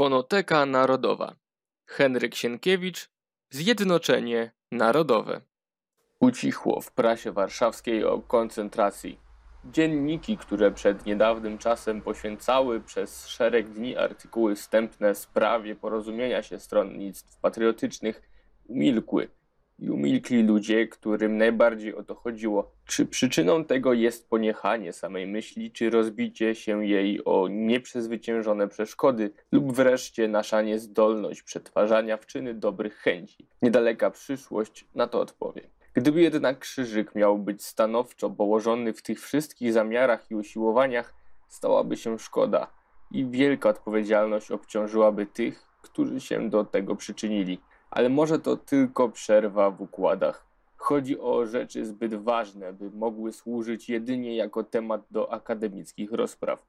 Fonoteka Narodowa. Henryk Sienkiewicz. Zjednoczenie Narodowe. Ucichło w prasie warszawskiej o koncentracji. Dzienniki, które przed niedawnym czasem poświęcały przez szereg dni artykuły wstępne sprawie porozumienia się stronnictw patriotycznych, umilkły i umilkli ludzie, którym najbardziej o to chodziło. Czy przyczyną tego jest poniechanie samej myśli, czy rozbicie się jej o nieprzezwyciężone przeszkody, lub wreszcie nasza niezdolność przetwarzania w czyny dobrych chęci? Niedaleka przyszłość na to odpowie. Gdyby jednak krzyżyk miał być stanowczo położony w tych wszystkich zamiarach i usiłowaniach, stałaby się szkoda i wielka odpowiedzialność obciążyłaby tych, którzy się do tego przyczynili ale może to tylko przerwa w układach. Chodzi o rzeczy zbyt ważne, by mogły służyć jedynie jako temat do akademickich rozpraw.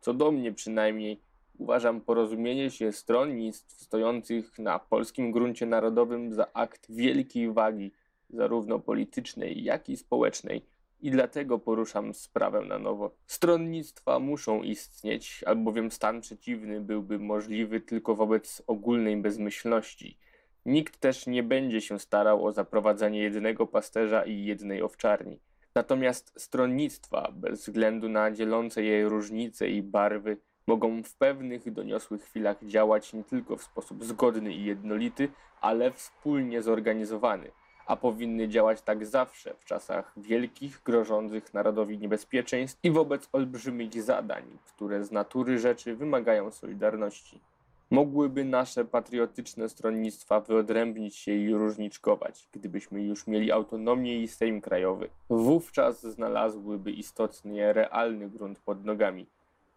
Co do mnie przynajmniej, uważam porozumienie się stronnictw stojących na polskim gruncie narodowym za akt wielkiej wagi, zarówno politycznej, jak i społecznej. I dlatego poruszam sprawę na nowo. Stronnictwa muszą istnieć, albowiem stan przeciwny byłby możliwy tylko wobec ogólnej bezmyślności Nikt też nie będzie się starał o zaprowadzenie jednego pasterza i jednej owczarni. Natomiast stronnictwa, bez względu na dzielące je różnice i barwy, mogą w pewnych doniosłych chwilach działać nie tylko w sposób zgodny i jednolity, ale wspólnie zorganizowany, a powinny działać tak zawsze w czasach wielkich, grożących narodowi niebezpieczeństw i wobec olbrzymich zadań, które z natury rzeczy wymagają solidarności. Mogłyby nasze patriotyczne stronnictwa wyodrębnić się i różniczkować, gdybyśmy już mieli autonomię i Sejm Krajowy. Wówczas znalazłyby istotnie realny grunt pod nogami.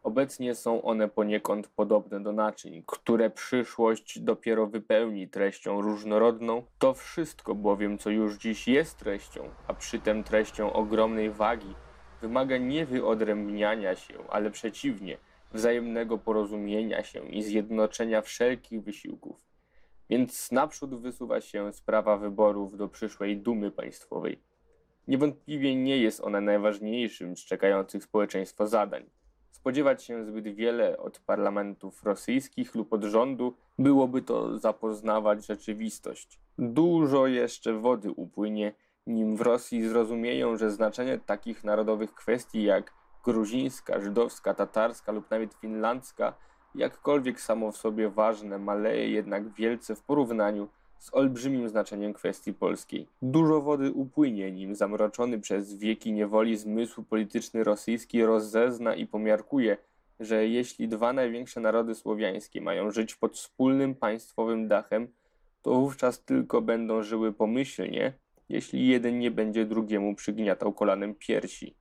Obecnie są one poniekąd podobne do naczyń, które przyszłość dopiero wypełni treścią różnorodną. To wszystko bowiem, co już dziś jest treścią, a przytem treścią ogromnej wagi, wymaga nie wyodrębniania się, ale przeciwnie – wzajemnego porozumienia się i zjednoczenia wszelkich wysiłków. Więc naprzód wysuwa się sprawa wyborów do przyszłej dumy państwowej. Niewątpliwie nie jest ona najważniejszym z czekających społeczeństwo zadań. Spodziewać się zbyt wiele od parlamentów rosyjskich lub od rządu byłoby to zapoznawać rzeczywistość. Dużo jeszcze wody upłynie, nim w Rosji zrozumieją, że znaczenie takich narodowych kwestii jak gruzińska, żydowska, tatarska lub nawet finlandzka, jakkolwiek samo w sobie ważne, maleje jednak wielce w porównaniu z olbrzymim znaczeniem kwestii polskiej. Dużo wody upłynie, nim zamroczony przez wieki niewoli zmysł polityczny rosyjski rozezna i pomiarkuje, że jeśli dwa największe narody słowiańskie mają żyć pod wspólnym państwowym dachem, to wówczas tylko będą żyły pomyślnie, jeśli jeden nie będzie drugiemu przygniatał kolanem piersi.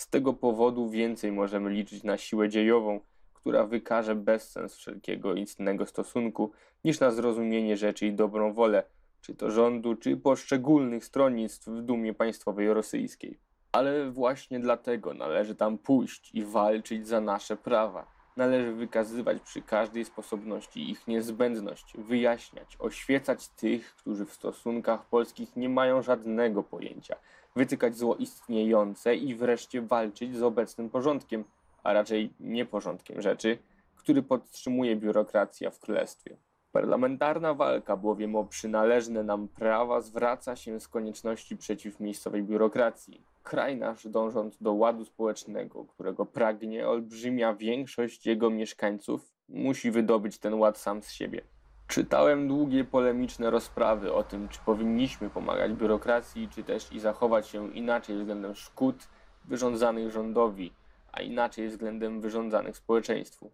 Z tego powodu więcej możemy liczyć na siłę dziejową, która wykaże bezsens wszelkiego istnego stosunku, niż na zrozumienie rzeczy i dobrą wolę, czy to rządu, czy poszczególnych stronnictw w dumie państwowej rosyjskiej. Ale właśnie dlatego należy tam pójść i walczyć za nasze prawa. Należy wykazywać przy każdej sposobności ich niezbędność, wyjaśniać, oświecać tych, którzy w stosunkach polskich nie mają żadnego pojęcia, wytykać zło istniejące i wreszcie walczyć z obecnym porządkiem, a raczej nieporządkiem rzeczy, który podtrzymuje biurokracja w królestwie. Parlamentarna walka bowiem o przynależne nam prawa zwraca się z konieczności przeciw miejscowej biurokracji. Kraj nasz, dążąc do ładu społecznego, którego pragnie olbrzymia większość jego mieszkańców, musi wydobyć ten ład sam z siebie. Czytałem długie polemiczne rozprawy o tym, czy powinniśmy pomagać biurokracji, czy też i zachować się inaczej względem szkód wyrządzanych rządowi, a inaczej względem wyrządzanych społeczeństwu.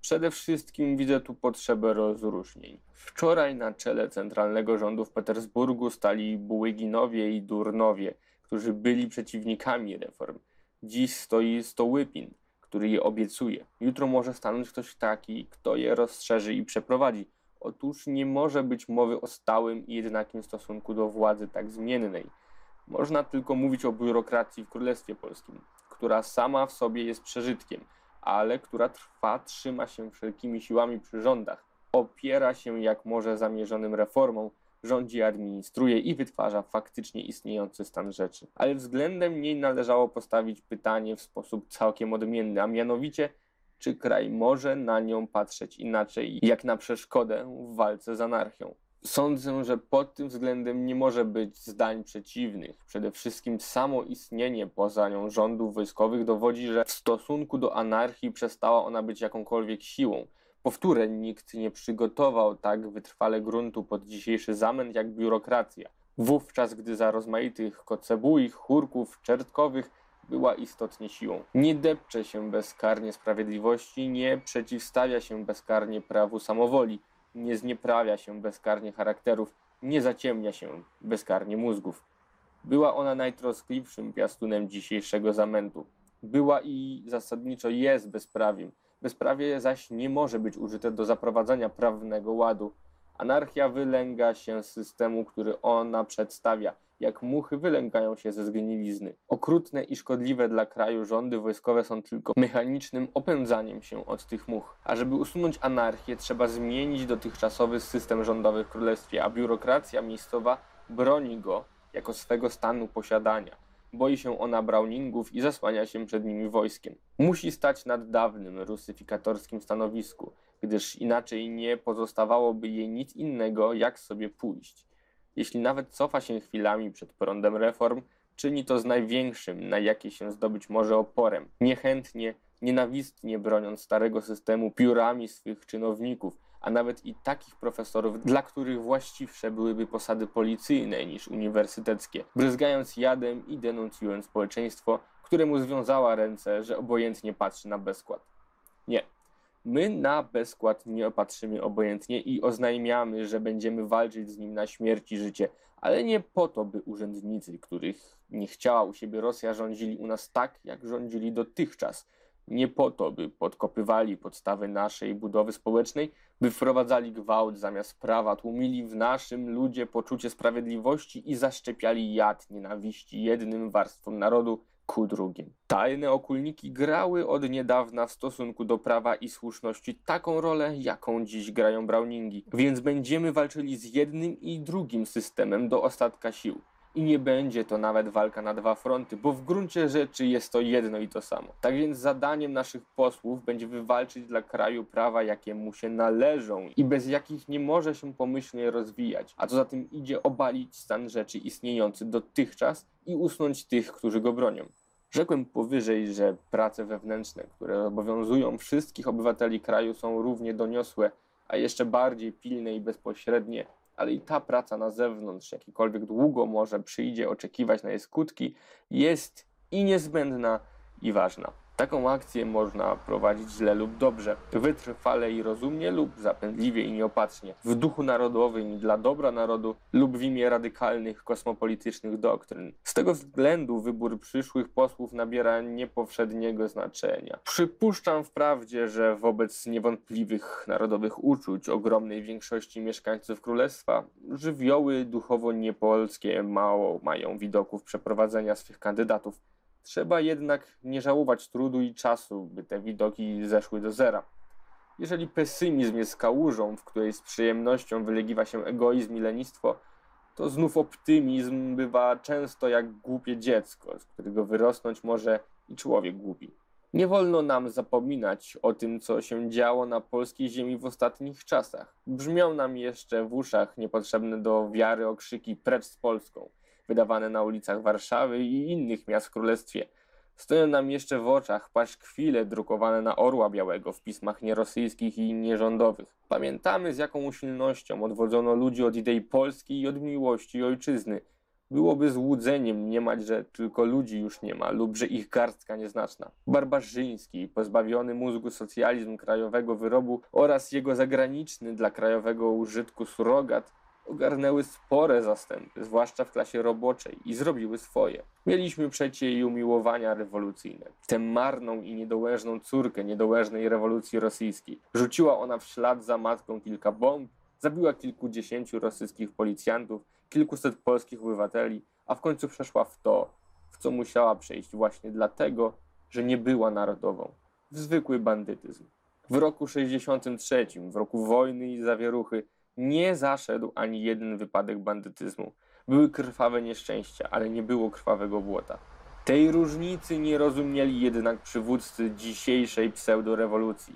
Przede wszystkim widzę tu potrzebę rozróżnień. Wczoraj na czele centralnego rządu w Petersburgu stali Bułyginowie i Durnowie, którzy byli przeciwnikami reform. Dziś stoi Stołypin, który je obiecuje. Jutro może stanąć ktoś taki, kto je rozszerzy i przeprowadzi. Otóż nie może być mowy o stałym i jednakim stosunku do władzy tak zmiennej. Można tylko mówić o biurokracji w Królestwie Polskim, która sama w sobie jest przeżytkiem, ale która trwa, trzyma się wszelkimi siłami przy rządach, opiera się jak może zamierzonym reformom, rządzi, administruje i wytwarza faktycznie istniejący stan rzeczy. Ale względem niej należało postawić pytanie w sposób całkiem odmienny, a mianowicie, czy kraj może na nią patrzeć inaczej, jak na przeszkodę w walce z anarchią. Sądzę, że pod tym względem nie może być zdań przeciwnych. Przede wszystkim samo istnienie poza nią rządów wojskowych dowodzi, że w stosunku do anarchii przestała ona być jakąkolwiek siłą. Powtórę, nikt nie przygotował tak wytrwale gruntu pod dzisiejszy zamęt jak biurokracja. Wówczas, gdy za rozmaitych kocebujch, chórków, czertkowych była istotnie siłą. Nie depcze się bezkarnie sprawiedliwości, nie przeciwstawia się bezkarnie prawu samowoli nie znieprawia się bezkarnie charakterów, nie zaciemnia się bezkarnie mózgów. Była ona najtroskliwszym piastunem dzisiejszego zamętu. Była i zasadniczo jest bezprawiem. Bezprawie zaś nie może być użyte do zaprowadzania prawnego ładu. Anarchia wylęga się z systemu, który ona przedstawia, jak muchy wylęgają się ze zgnilizny. Okrutne i szkodliwe dla kraju rządy wojskowe są tylko mechanicznym opędzaniem się od tych much. A żeby usunąć anarchię, trzeba zmienić dotychczasowy system rządowy w królestwie, a biurokracja miejscowa broni go jako swego stanu posiadania. Boi się ona Browningów i zasłania się przed nimi wojskiem. Musi stać nad dawnym rusyfikatorskim stanowisku, gdyż inaczej nie pozostawałoby jej nic innego, jak sobie pójść. Jeśli nawet cofa się chwilami przed prądem reform, czyni to z największym, na jakie się zdobyć może oporem, niechętnie, nienawistnie broniąc starego systemu piórami swych czynowników, a nawet i takich profesorów, dla których właściwsze byłyby posady policyjne niż uniwersyteckie, bryzgając jadem i denuncjując społeczeństwo, któremu związała ręce, że obojętnie patrzy na bezkład. Nie, My na bezkład nie opatrzymy obojętnie i oznajmiamy, że będziemy walczyć z nim na śmierć i życie, ale nie po to, by urzędnicy, których nie chciała u siebie Rosja, rządzili u nas tak, jak rządzili dotychczas. Nie po to, by podkopywali podstawy naszej budowy społecznej, by wprowadzali gwałt zamiast prawa, tłumili w naszym ludzie poczucie sprawiedliwości i zaszczepiali jad nienawiści jednym warstwom narodu, ku drugim. Tajne okulniki grały od niedawna w stosunku do prawa i słuszności taką rolę, jaką dziś grają Browningi, więc będziemy walczyli z jednym i drugim systemem do ostatka sił. I nie będzie to nawet walka na dwa fronty, bo w gruncie rzeczy jest to jedno i to samo. Tak więc zadaniem naszych posłów będzie wywalczyć dla kraju prawa, jakie mu się należą i bez jakich nie może się pomyślnie rozwijać, a co za tym idzie obalić stan rzeczy istniejący dotychczas i usunąć tych, którzy go bronią. Rzekłem powyżej, że prace wewnętrzne, które obowiązują wszystkich obywateli kraju, są równie doniosłe, a jeszcze bardziej pilne i bezpośrednie, ale i ta praca na zewnątrz, jakikolwiek długo może przyjdzie oczekiwać na jej skutki, jest i niezbędna, i ważna. Taką akcję można prowadzić źle lub dobrze, wytrwale i rozumnie lub zapędliwie i nieopatrznie, w duchu narodowym i dla dobra narodu lub w imię radykalnych kosmopolitycznych doktryn. Z tego względu wybór przyszłych posłów nabiera niepowszedniego znaczenia. Przypuszczam wprawdzie, że wobec niewątpliwych narodowych uczuć ogromnej większości mieszkańców królestwa, żywioły duchowo niepolskie mało mają widoków przeprowadzenia swych kandydatów Trzeba jednak nie żałować trudu i czasu, by te widoki zeszły do zera. Jeżeli pesymizm jest kałużą, w której z przyjemnością wylegiwa się egoizm i lenistwo, to znów optymizm bywa często jak głupie dziecko, z którego wyrosnąć może i człowiek głupi. Nie wolno nam zapominać o tym, co się działo na polskiej ziemi w ostatnich czasach. Brzmią nam jeszcze w uszach niepotrzebne do wiary okrzyki precz z Polską wydawane na ulicach Warszawy i innych miast w królestwie. Stoją nam jeszcze w oczach paszkwile drukowane na orła białego w pismach nierosyjskich i nierządowych. Pamiętamy z jaką usilnością odwodzono ludzi od idei Polski i od miłości ojczyzny. Byłoby złudzeniem mniemać, że tylko ludzi już nie ma lub że ich garstka nieznaczna. Barbarzyński, pozbawiony mózgu socjalizm krajowego wyrobu oraz jego zagraniczny dla krajowego użytku surogat ogarnęły spore zastępy, zwłaszcza w klasie roboczej i zrobiły swoje. Mieliśmy przecie i umiłowania rewolucyjne. Tę marną i niedołężną córkę niedołężnej rewolucji rosyjskiej. Rzuciła ona w ślad za matką kilka bomb, zabiła kilkudziesięciu rosyjskich policjantów, kilkuset polskich obywateli, a w końcu przeszła w to, w co musiała przejść właśnie dlatego, że nie była narodową. W zwykły bandytyzm. W roku 63, w roku wojny i zawieruchy, nie zaszedł ani jeden wypadek bandytyzmu. Były krwawe nieszczęścia, ale nie było krwawego błota. Tej różnicy nie rozumieli jednak przywódcy dzisiejszej pseudorewolucji.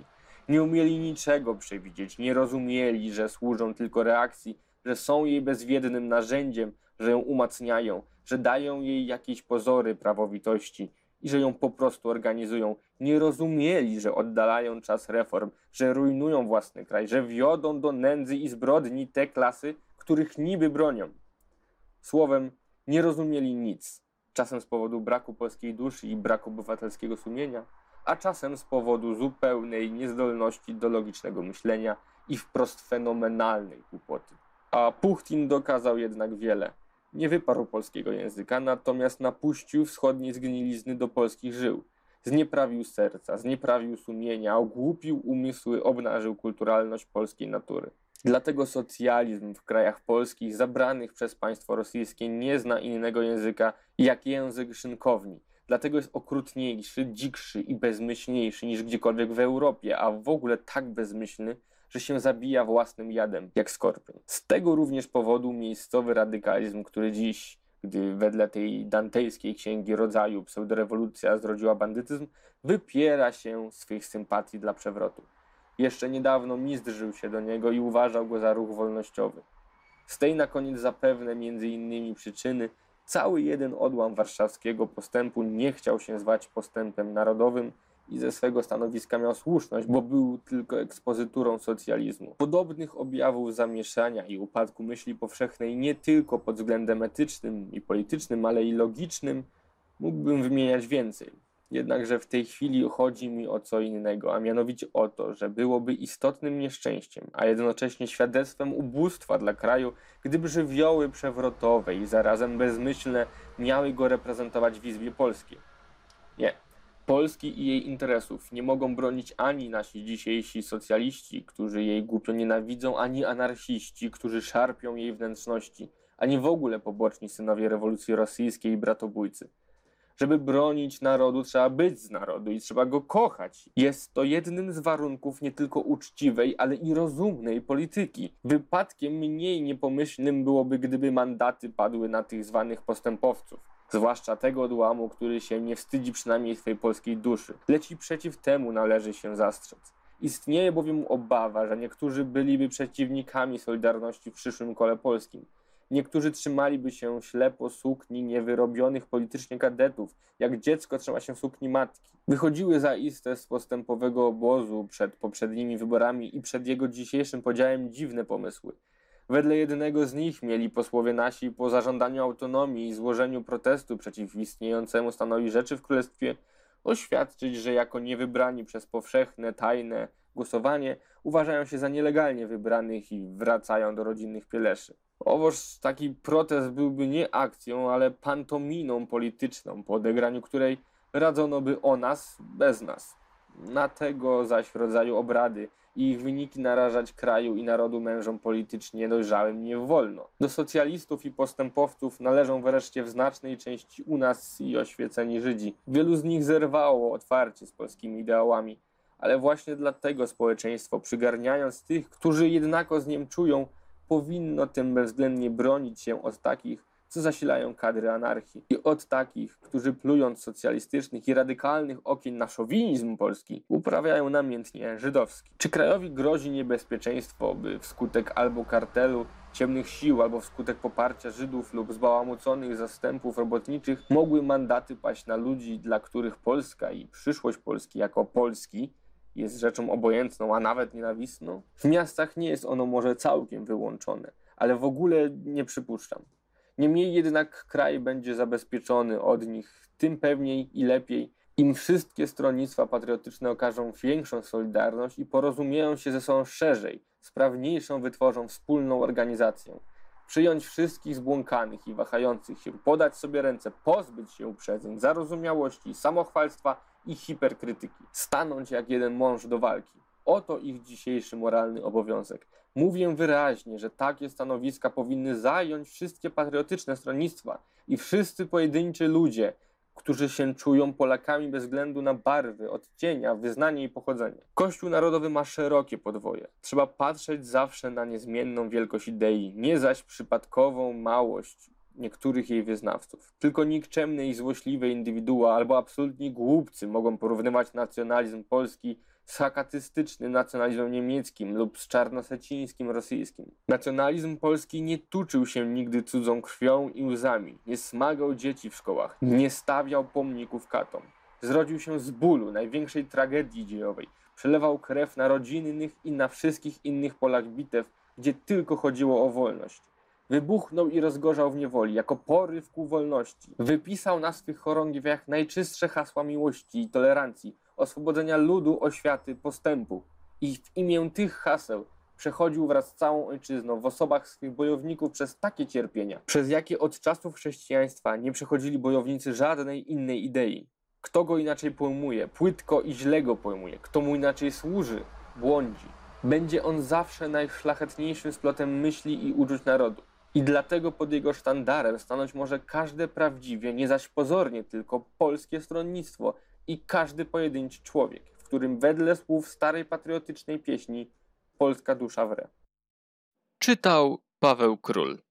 Nie umieli niczego przewidzieć, nie rozumieli, że służą tylko reakcji, że są jej bezwiednym narzędziem, że ją umacniają, że dają jej jakieś pozory prawowitości i że ją po prostu organizują. Nie rozumieli, że oddalają czas reform, że rujnują własny kraj, że wiodą do nędzy i zbrodni te klasy, których niby bronią. Słowem, nie rozumieli nic. Czasem z powodu braku polskiej duszy i braku obywatelskiego sumienia, a czasem z powodu zupełnej niezdolności do logicznego myślenia i wprost fenomenalnej głupoty. A Puchtin dokazał jednak wiele. Nie wyparł polskiego języka, natomiast napuścił wschodniej zgnilizny do polskich żył. Znieprawił serca, znieprawił sumienia, ogłupił umysły, obnażył kulturalność polskiej natury. Dlatego socjalizm w krajach polskich zabranych przez państwo rosyjskie nie zna innego języka jak język szynkowni. Dlatego jest okrutniejszy, dzikszy i bezmyślniejszy niż gdziekolwiek w Europie, a w ogóle tak bezmyślny, że się zabija własnym jadem, jak skorpion. Z tego również powodu miejscowy radykalizm, który dziś, gdy wedle tej dantejskiej księgi rodzaju pseudorewolucja zrodziła bandytyzm, wypiera się swych sympatii dla przewrotu. Jeszcze niedawno mizdrzył się do niego i uważał go za ruch wolnościowy. Z tej na koniec zapewne między innymi przyczyny cały jeden odłam warszawskiego postępu nie chciał się zwać postępem narodowym, i ze swego stanowiska miał słuszność, bo był tylko ekspozyturą socjalizmu. Podobnych objawów zamieszania i upadku myśli powszechnej nie tylko pod względem etycznym i politycznym, ale i logicznym mógłbym wymieniać więcej. Jednakże w tej chwili chodzi mi o co innego, a mianowicie o to, że byłoby istotnym nieszczęściem, a jednocześnie świadectwem ubóstwa dla kraju, gdyby żywioły przewrotowe i zarazem bezmyślne miały go reprezentować w Izbie Polskiej. Nie, Polski i jej interesów nie mogą bronić ani nasi dzisiejsi socjaliści, którzy jej głupio nienawidzą, ani anarchiści, którzy szarpią jej wnętrzności, ani w ogóle poboczni synowie rewolucji rosyjskiej i bratobójcy. Żeby bronić narodu, trzeba być z narodu i trzeba go kochać. Jest to jednym z warunków nie tylko uczciwej, ale i rozumnej polityki. Wypadkiem mniej niepomyślnym byłoby, gdyby mandaty padły na tych zwanych postępowców zwłaszcza tego odłamu, który się nie wstydzi przynajmniej swojej polskiej duszy, lecz i przeciw temu należy się zastrzec. Istnieje bowiem obawa, że niektórzy byliby przeciwnikami Solidarności w przyszłym kole polskim. Niektórzy trzymaliby się ślepo sukni niewyrobionych politycznie kadetów, jak dziecko trzyma się sukni matki. Wychodziły zaiste z postępowego obozu przed poprzednimi wyborami i przed jego dzisiejszym podziałem dziwne pomysły. Wedle jednego z nich mieli posłowie nasi po zażądaniu autonomii i złożeniu protestu przeciw istniejącemu stanowi rzeczy w królestwie oświadczyć, że jako niewybrani przez powszechne, tajne głosowanie uważają się za nielegalnie wybranych i wracają do rodzinnych pieleszy. Owoż taki protest byłby nie akcją, ale pantominą polityczną, po odegraniu której radzono by o nas bez nas. Na tego zaś rodzaju obrady i ich wyniki narażać kraju i narodu mężom politycznie dojrzałym nie wolno. Do socjalistów i postępowców należą wreszcie w znacznej części u nas i oświeceni Żydzi. Wielu z nich zerwało otwarcie z polskimi ideałami, ale właśnie dlatego społeczeństwo, przygarniając tych, którzy jednako z nim czują, powinno tym bezwzględnie bronić się od takich, co zasilają kadry anarchii. I od takich, którzy plując socjalistycznych i radykalnych okien na szowinizm polski, uprawiają namiętnie żydowski. Czy krajowi grozi niebezpieczeństwo, by wskutek albo kartelu ciemnych sił, albo wskutek poparcia Żydów lub zbałamuconych zastępów robotniczych mogły mandaty paść na ludzi, dla których Polska i przyszłość Polski jako Polski jest rzeczą obojętną, a nawet nienawistną? W miastach nie jest ono może całkiem wyłączone, ale w ogóle nie przypuszczam. Niemniej jednak kraj będzie zabezpieczony od nich tym pewniej i lepiej, im wszystkie stronnictwa patriotyczne okażą większą solidarność i porozumieją się ze sobą szerzej, sprawniejszą wytworzą wspólną organizację. Przyjąć wszystkich zbłąkanych i wahających się, podać sobie ręce, pozbyć się uprzedzeń, zarozumiałości, samochwalstwa i hiperkrytyki. Stanąć jak jeden mąż do walki. Oto ich dzisiejszy moralny obowiązek. Mówię wyraźnie, że takie stanowiska powinny zająć wszystkie patriotyczne stronnictwa i wszyscy pojedynczy ludzie, którzy się czują Polakami bez względu na barwy, odcienia, wyznanie i pochodzenie. Kościół Narodowy ma szerokie podwoje. Trzeba patrzeć zawsze na niezmienną wielkość idei, nie zaś przypadkową małość niektórych jej wyznawców. Tylko nikczemne i złośliwe indywidua albo absolutni głupcy mogą porównywać nacjonalizm polski z hakatystycznym nacjonalizmem niemieckim lub z czarnosecińskim rosyjskim. Nacjonalizm polski nie tuczył się nigdy cudzą krwią i łzami, nie smagał dzieci w szkołach, nie stawiał pomników katom. Zrodził się z bólu największej tragedii dziejowej, przelewał krew na rodzinnych i na wszystkich innych polach bitew, gdzie tylko chodziło o wolność. Wybuchnął i rozgorzał w niewoli, jako poryw ku wolności. Wypisał na swych chorągwiach najczystsze hasła miłości i tolerancji, oswobodzenia ludu, oświaty, postępu. I w imię tych haseł przechodził wraz z całą ojczyzną w osobach swych bojowników przez takie cierpienia, przez jakie od czasów chrześcijaństwa nie przechodzili bojownicy żadnej innej idei. Kto go inaczej pojmuje, płytko i źle go pojmuje, kto mu inaczej służy, błądzi. Będzie on zawsze najszlachetniejszym splotem myśli i uczuć narodu. I dlatego pod jego sztandarem stanąć może każde prawdziwie, nie zaś pozornie tylko polskie stronnictwo i każdy pojedynczy człowiek, w którym wedle słów starej patriotycznej pieśni polska dusza wre. Czytał Paweł Król.